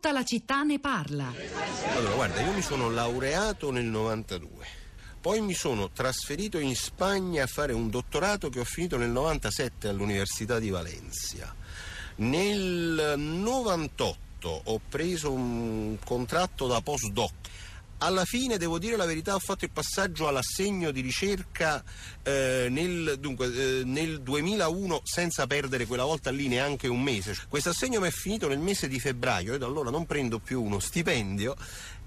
Tutta la città ne parla. Allora, guarda, io mi sono laureato nel 92. Poi mi sono trasferito in Spagna a fare un dottorato che ho finito nel 97 all'Università di Valencia. Nel 98 ho preso un contratto da postdoc alla fine, devo dire la verità, ho fatto il passaggio all'assegno di ricerca eh, nel, dunque, eh, nel, 2001 senza perdere quella volta lì neanche un mese. Questo assegno mi è finito nel mese di febbraio e da allora non prendo più uno stipendio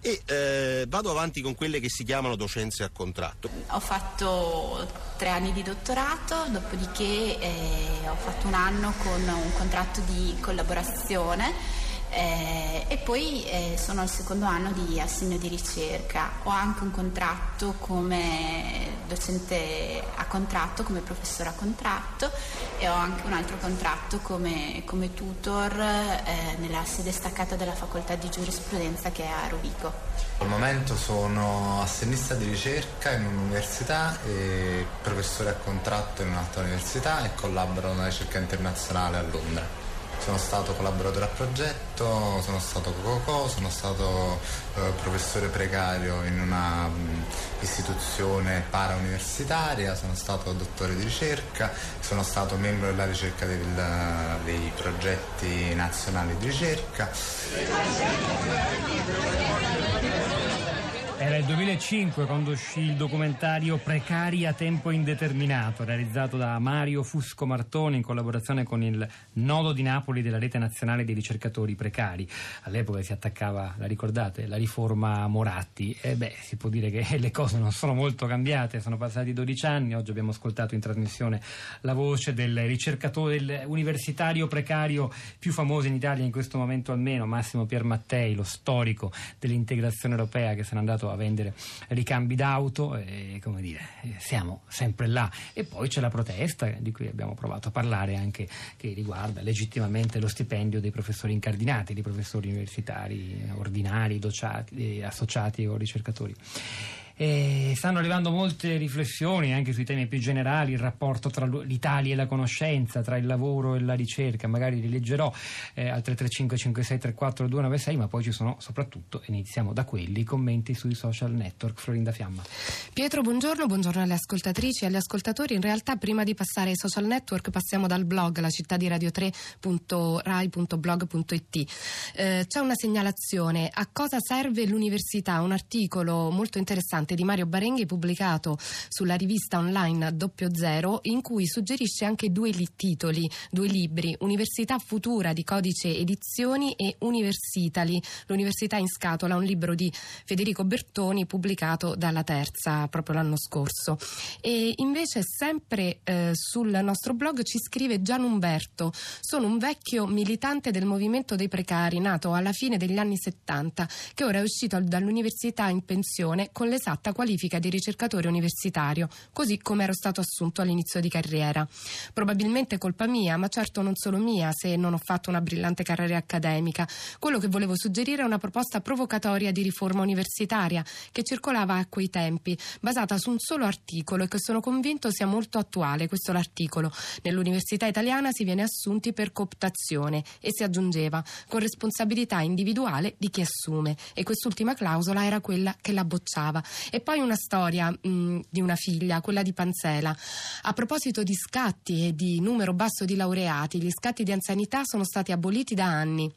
e eh, vado avanti con quelle che si chiamano docenze a contratto. Ho fatto tre anni di dottorato, dopodiché eh, ho fatto un anno con un contratto di collaborazione eh, e poi eh, sono al secondo anno di assegno di ricerca. Ho anche un contratto come docente a contratto, come professore a contratto e ho anche un altro contratto come, come tutor eh, nella sede staccata della facoltà di giurisprudenza che è a Rovigo. Al momento sono assenista di ricerca in un'università e professore a contratto in un'altra università e collaboro nella ricerca internazionale a Londra sono stato collaboratore a progetto, sono stato COCO, sono stato eh, professore precario in una mh, istituzione parauniversitaria, sono stato dottore di ricerca, sono stato membro della ricerca del, dei progetti nazionali di ricerca. Era il 2005 quando uscì il documentario Precari a tempo indeterminato, realizzato da Mario Fusco Martoni in collaborazione con il Nodo di Napoli della Rete Nazionale dei Ricercatori Precari. All'epoca si attaccava, la ricordate, la riforma Moratti. E beh, si può dire che le cose non sono molto cambiate, sono passati 12 anni. Oggi abbiamo ascoltato in trasmissione la voce del ricercatore, del universitario precario più famoso in Italia in questo momento almeno, Massimo Piermattei, lo storico dell'integrazione europea che se n'è andato a vendere ricambi d'auto e come dire, siamo sempre là. E poi c'è la protesta di cui abbiamo provato a parlare anche che riguarda legittimamente lo stipendio dei professori incardinati, dei professori universitari ordinari, docenti, associati o ricercatori. E stanno arrivando molte riflessioni anche sui temi più generali, il rapporto tra l'Italia e la conoscenza, tra il lavoro e la ricerca, magari li leggerò eh, al 335 5634 296, ma poi ci sono soprattutto, iniziamo da quelli, commenti sui social network. Florinda Fiamma. Pietro, buongiorno, buongiorno alle ascoltatrici e agli ascoltatori. In realtà prima di passare ai social network passiamo dal blog la città di radio3.rai.blog.it. Eh, c'è una segnalazione, a cosa serve l'università? Un articolo molto interessante di Mario Barenghi pubblicato sulla rivista online Doppio Zero in cui suggerisce anche due li- titoli, due libri, Università Futura di Codice Edizioni e Universitali, l'Università in scatola, un libro di Federico Bertoni pubblicato dalla Terza proprio l'anno scorso. E invece sempre eh, sul nostro blog ci scrive Gian Umberto, sono un vecchio militante del movimento dei precari nato alla fine degli anni 70 che ora è uscito dall'università in pensione con l'esatta esatta qualifica di ricercatore universitario, così come ero stato assunto all'inizio di carriera. Probabilmente colpa mia, ma certo non solo mia se non ho fatto una brillante carriera accademica. Quello che volevo suggerire è una proposta provocatoria di riforma universitaria che circolava a quei tempi, basata su un solo articolo e che sono convinto sia molto attuale. Questo l'articolo. Nell'università italiana si viene assunti per cooptazione e si aggiungeva con responsabilità individuale di chi assume e quest'ultima clausola era quella che la bocciava e poi una storia mh, di una figlia, quella di Panzela. A proposito di scatti e di numero basso di laureati, gli scatti di anzianità sono stati aboliti da anni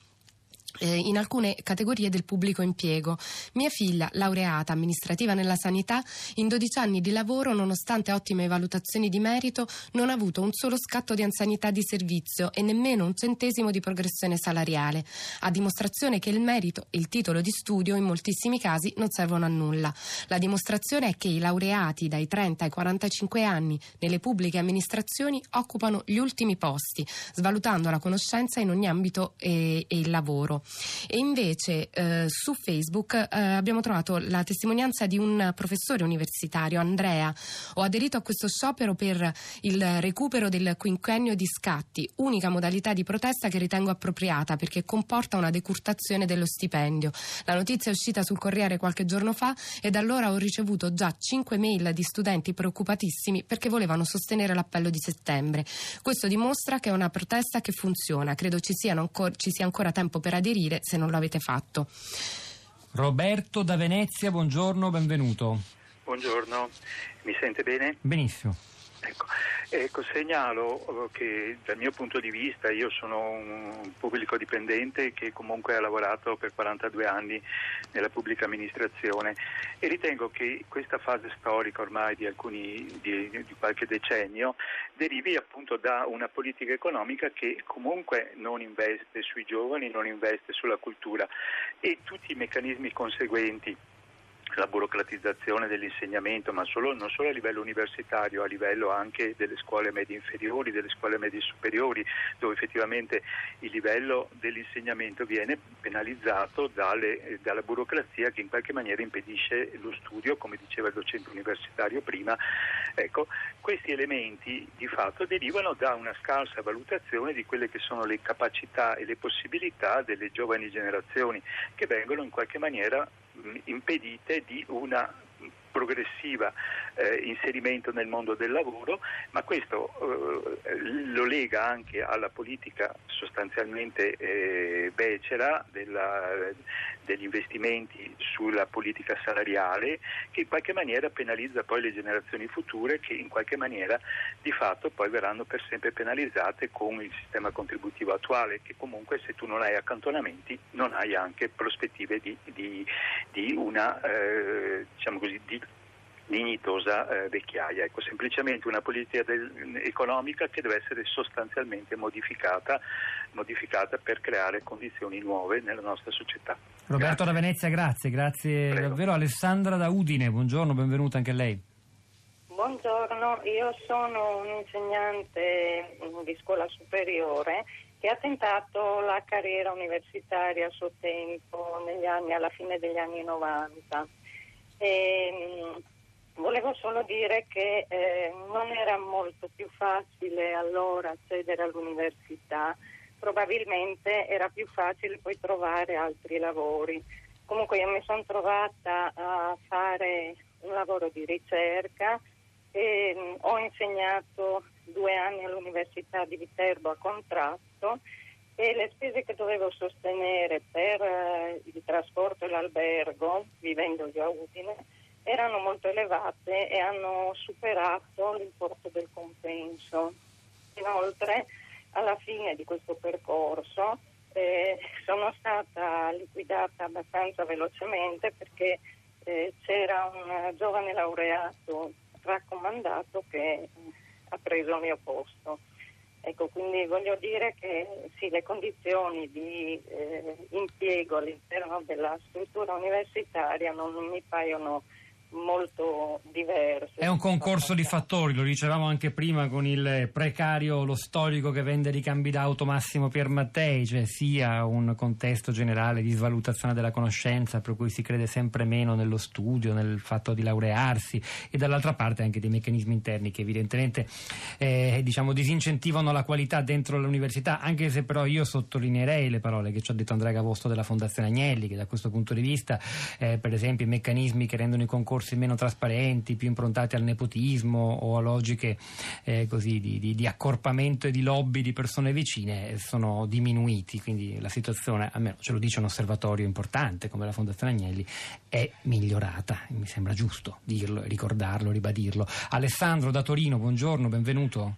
in alcune categorie del pubblico impiego. Mia figlia, laureata amministrativa nella sanità, in 12 anni di lavoro, nonostante ottime valutazioni di merito, non ha avuto un solo scatto di anzianità di servizio e nemmeno un centesimo di progressione salariale, a dimostrazione che il merito e il titolo di studio in moltissimi casi non servono a nulla. La dimostrazione è che i laureati dai 30 ai 45 anni nelle pubbliche amministrazioni occupano gli ultimi posti, svalutando la conoscenza in ogni ambito e, e il lavoro. E invece eh, su Facebook eh, abbiamo trovato la testimonianza di un professore universitario, Andrea. Ho aderito a questo sciopero per il recupero del quinquennio di scatti, unica modalità di protesta che ritengo appropriata perché comporta una decurtazione dello stipendio. La notizia è uscita sul Corriere qualche giorno fa e da allora ho ricevuto già 5 mail di studenti preoccupatissimi perché volevano sostenere l'appello di settembre. Questo dimostra che è una protesta che funziona. Credo ci, ancora, ci sia ancora tempo per aderire trasferire se non lo avete fatto. Roberto da Venezia, buongiorno, benvenuto. Buongiorno, mi sente bene? Benissimo. Ecco, ecco, segnalo eh, che dal mio punto di vista io sono un pubblico dipendente che comunque ha lavorato per 42 anni nella pubblica amministrazione e ritengo che questa fase storica ormai di, alcuni, di, di qualche decennio derivi appunto da una politica economica che comunque non investe sui giovani, non investe sulla cultura e tutti i meccanismi conseguenti la burocratizzazione dell'insegnamento, ma solo, non solo a livello universitario, a livello anche delle scuole medie inferiori, delle scuole medie superiori, dove effettivamente il livello dell'insegnamento viene penalizzato dalle, dalla burocrazia che in qualche maniera impedisce lo studio, come diceva il docente universitario prima. Ecco, questi elementi di fatto derivano da una scarsa valutazione di quelle che sono le capacità e le possibilità delle giovani generazioni che vengono in qualche maniera impedite di una progressiva eh, inserimento nel mondo del lavoro, ma questo eh, lo lega anche alla politica sostanzialmente eh, becera della, degli investimenti sulla politica salariale che in qualche maniera penalizza poi le generazioni future che in qualche maniera di fatto poi verranno per sempre penalizzate con il sistema contributivo attuale che comunque se tu non hai accantonamenti non hai anche prospettive di, di, di una eh, diciamo così, di dignitosa eh, vecchiaia. Ecco, semplicemente una politica del, economica che deve essere sostanzialmente modificata, modificata, per creare condizioni nuove nella nostra società. Roberto grazie. da Venezia, grazie, grazie Prego. davvero. Alessandra da Udine, buongiorno, benvenuta anche a lei. Buongiorno, io sono un insegnante di scuola superiore che ha tentato la carriera universitaria a suo tempo, anni, alla fine degli anni 90. E, Volevo solo dire che eh, non era molto più facile allora accedere all'università, probabilmente era più facile poi trovare altri lavori. Comunque io mi sono trovata a fare un lavoro di ricerca e mh, mm, ho insegnato due anni all'Università di Viterbo a contratto e le spese che dovevo sostenere per eh, il trasporto e l'albergo, vivendo già a Udine, erano molto elevate e hanno superato l'importo del compenso. Inoltre, alla fine di questo percorso eh, sono stata liquidata abbastanza velocemente perché eh, c'era un giovane laureato raccomandato che ha preso il mio posto. Ecco, quindi voglio dire che sì, le condizioni di eh, impiego all'interno della struttura universitaria non mi paiono molto diverse. È un concorso di fattori, lo dicevamo anche prima con il precario, lo storico che vende ricambi d'auto Massimo Piermattei, cioè sia un contesto generale di svalutazione della conoscenza per cui si crede sempre meno nello studio, nel fatto di laurearsi e dall'altra parte anche dei meccanismi interni che evidentemente eh, diciamo, disincentivano la qualità dentro l'università, anche se però io sottolineerei le parole che ci ha detto Andrea Gavosto della Fondazione Agnelli, che da questo punto di vista eh, per esempio i meccanismi che rendono i concorsi forse meno trasparenti, più improntati al nepotismo o a logiche eh, così, di, di, di, accorpamento e di lobby di persone vicine sono diminuiti, quindi la situazione, almeno ce lo dice un osservatorio importante come la Fondazione Agnelli, è migliorata, mi sembra giusto dirlo, ricordarlo, ribadirlo. Alessandro da Torino, buongiorno, benvenuto.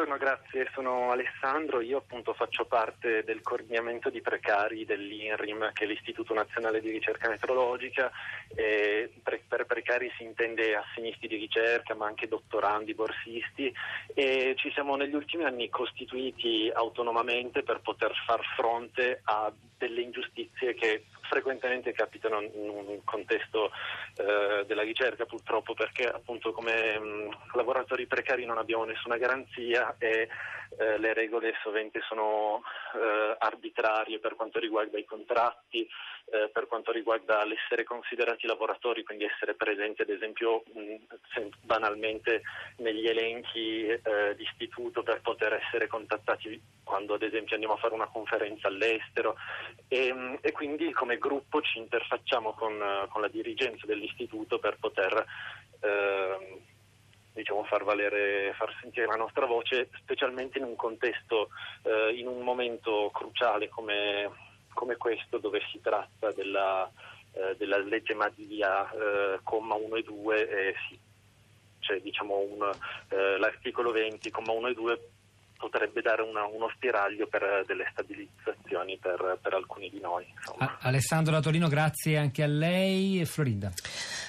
Buongiorno, grazie, sono Alessandro, io appunto faccio parte del coordinamento di precari dell'INRIM che è l'Istituto Nazionale di Ricerca Metrologica e per precari si intende assegnisti di ricerca ma anche dottorandi, borsisti e ci siamo negli ultimi anni costituiti autonomamente per poter far fronte a delle ingiustizie che frequentemente capitano in un contesto eh, della ricerca purtroppo perché appunto come mh, lavoratori precari non abbiamo nessuna garanzia e eh, le regole sovente sono eh, arbitrarie per quanto riguarda i contratti, eh, per quanto riguarda l'essere considerati lavoratori, quindi essere presenti ad esempio mh, banalmente negli elenchi eh, di istituto per poter essere contattati quando ad esempio andiamo a fare una conferenza all'estero. E, mh, e quindi come gruppo ci interfacciamo con, con la dirigenza dell'istituto per poter eh, diciamo, far valere, far sentire la nostra voce, specialmente in un contesto, eh, in un momento cruciale come come questo dove si tratta della, eh, della legge Madia eh, comma 1 e 2 eh, sì, c'è diciamo un, eh, l'articolo 20 comma 1 e 2 potrebbe dare una, uno spiraglio per delle stabilizzazioni per, per alcuni di noi. A- Alessandro Latolino, grazie anche a lei e Florinda.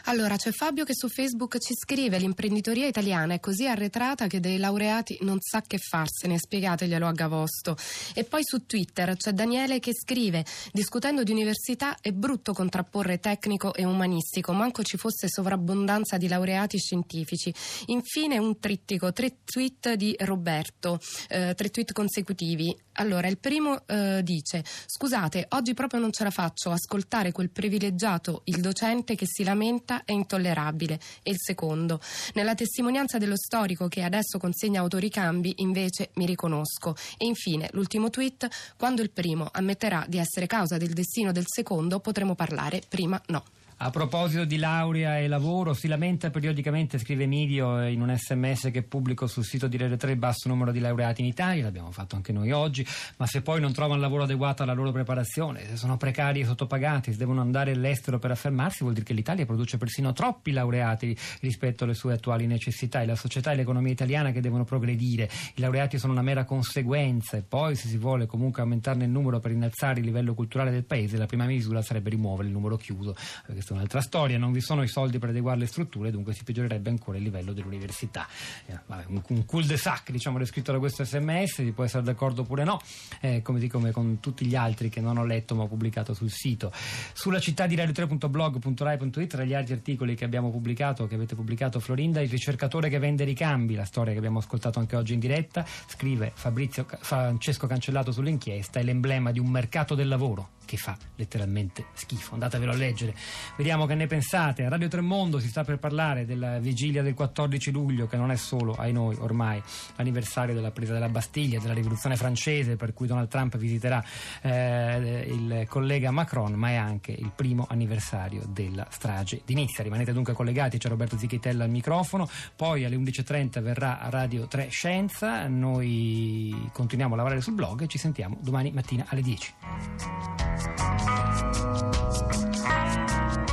Allora, c'è Fabio che su Facebook ci scrive: L'imprenditoria italiana è così arretrata che dei laureati non sa che farsene, spiegateglielo a Gavosto. E poi su Twitter c'è Daniele che scrive: Discutendo di università è brutto contrapporre tecnico e umanistico, manco ci fosse sovrabbondanza di laureati scientifici. Infine un trittico, tre tweet di Roberto eh, tre tweet consecutivi. Allora, il primo eh, dice: Scusate, oggi proprio non ce la faccio. Ascoltare quel privilegiato, il docente che si lamenta, è intollerabile. E il secondo: Nella testimonianza dello storico che adesso consegna autoricambi, invece mi riconosco. E infine, l'ultimo tweet: Quando il primo ammetterà di essere causa del destino del secondo, potremo parlare, prima no. A proposito di laurea e lavoro, si lamenta periodicamente, scrive Emilio in un sms che pubblico sul sito di Rete 3 il basso numero di laureati in Italia, l'abbiamo fatto anche noi oggi, ma se poi non trovano lavoro adeguato alla loro preparazione, se sono precari e sottopagati, se devono andare all'estero per affermarsi, vuol dire che l'Italia produce persino troppi laureati rispetto alle sue attuali necessità. È la società e l'economia italiana che devono progredire. I laureati sono una mera conseguenza e poi se si vuole comunque aumentarne il numero per innalzare il livello culturale del paese, la prima misura sarebbe rimuovere il numero chiuso. Perché è un'altra storia, non vi sono i soldi per adeguare le strutture, dunque si peggiorerebbe ancora il livello dell'università. Eh, un, un cul-de-sac, diciamo, descritto da questo sms, si può essere d'accordo oppure no, eh, come, come con tutti gli altri che non ho letto ma ho pubblicato sul sito. Sulla città di radio3.blog.rai.it, tra gli altri articoli che abbiamo pubblicato, che avete pubblicato Florinda, il ricercatore che vende ricambi, la storia che abbiamo ascoltato anche oggi in diretta, scrive Fabrizio, Francesco Cancellato sull'inchiesta, è l'emblema di un mercato del lavoro che fa letteralmente schifo. Andatevelo a leggere. Vediamo che ne pensate. A Radio Tremondo si sta per parlare della vigilia del 14 luglio, che non è solo, ai noi, ormai l'anniversario della presa della Bastiglia, della rivoluzione francese, per cui Donald Trump visiterà eh, il collega Macron, ma è anche il primo anniversario della strage di Nizza. Rimanete dunque collegati, c'è Roberto Zichitella al microfono, poi alle 11.30 verrà a Radio 3 Scienza, noi continuiamo a lavorare sul blog e ci sentiamo domani mattina alle 10. えっ?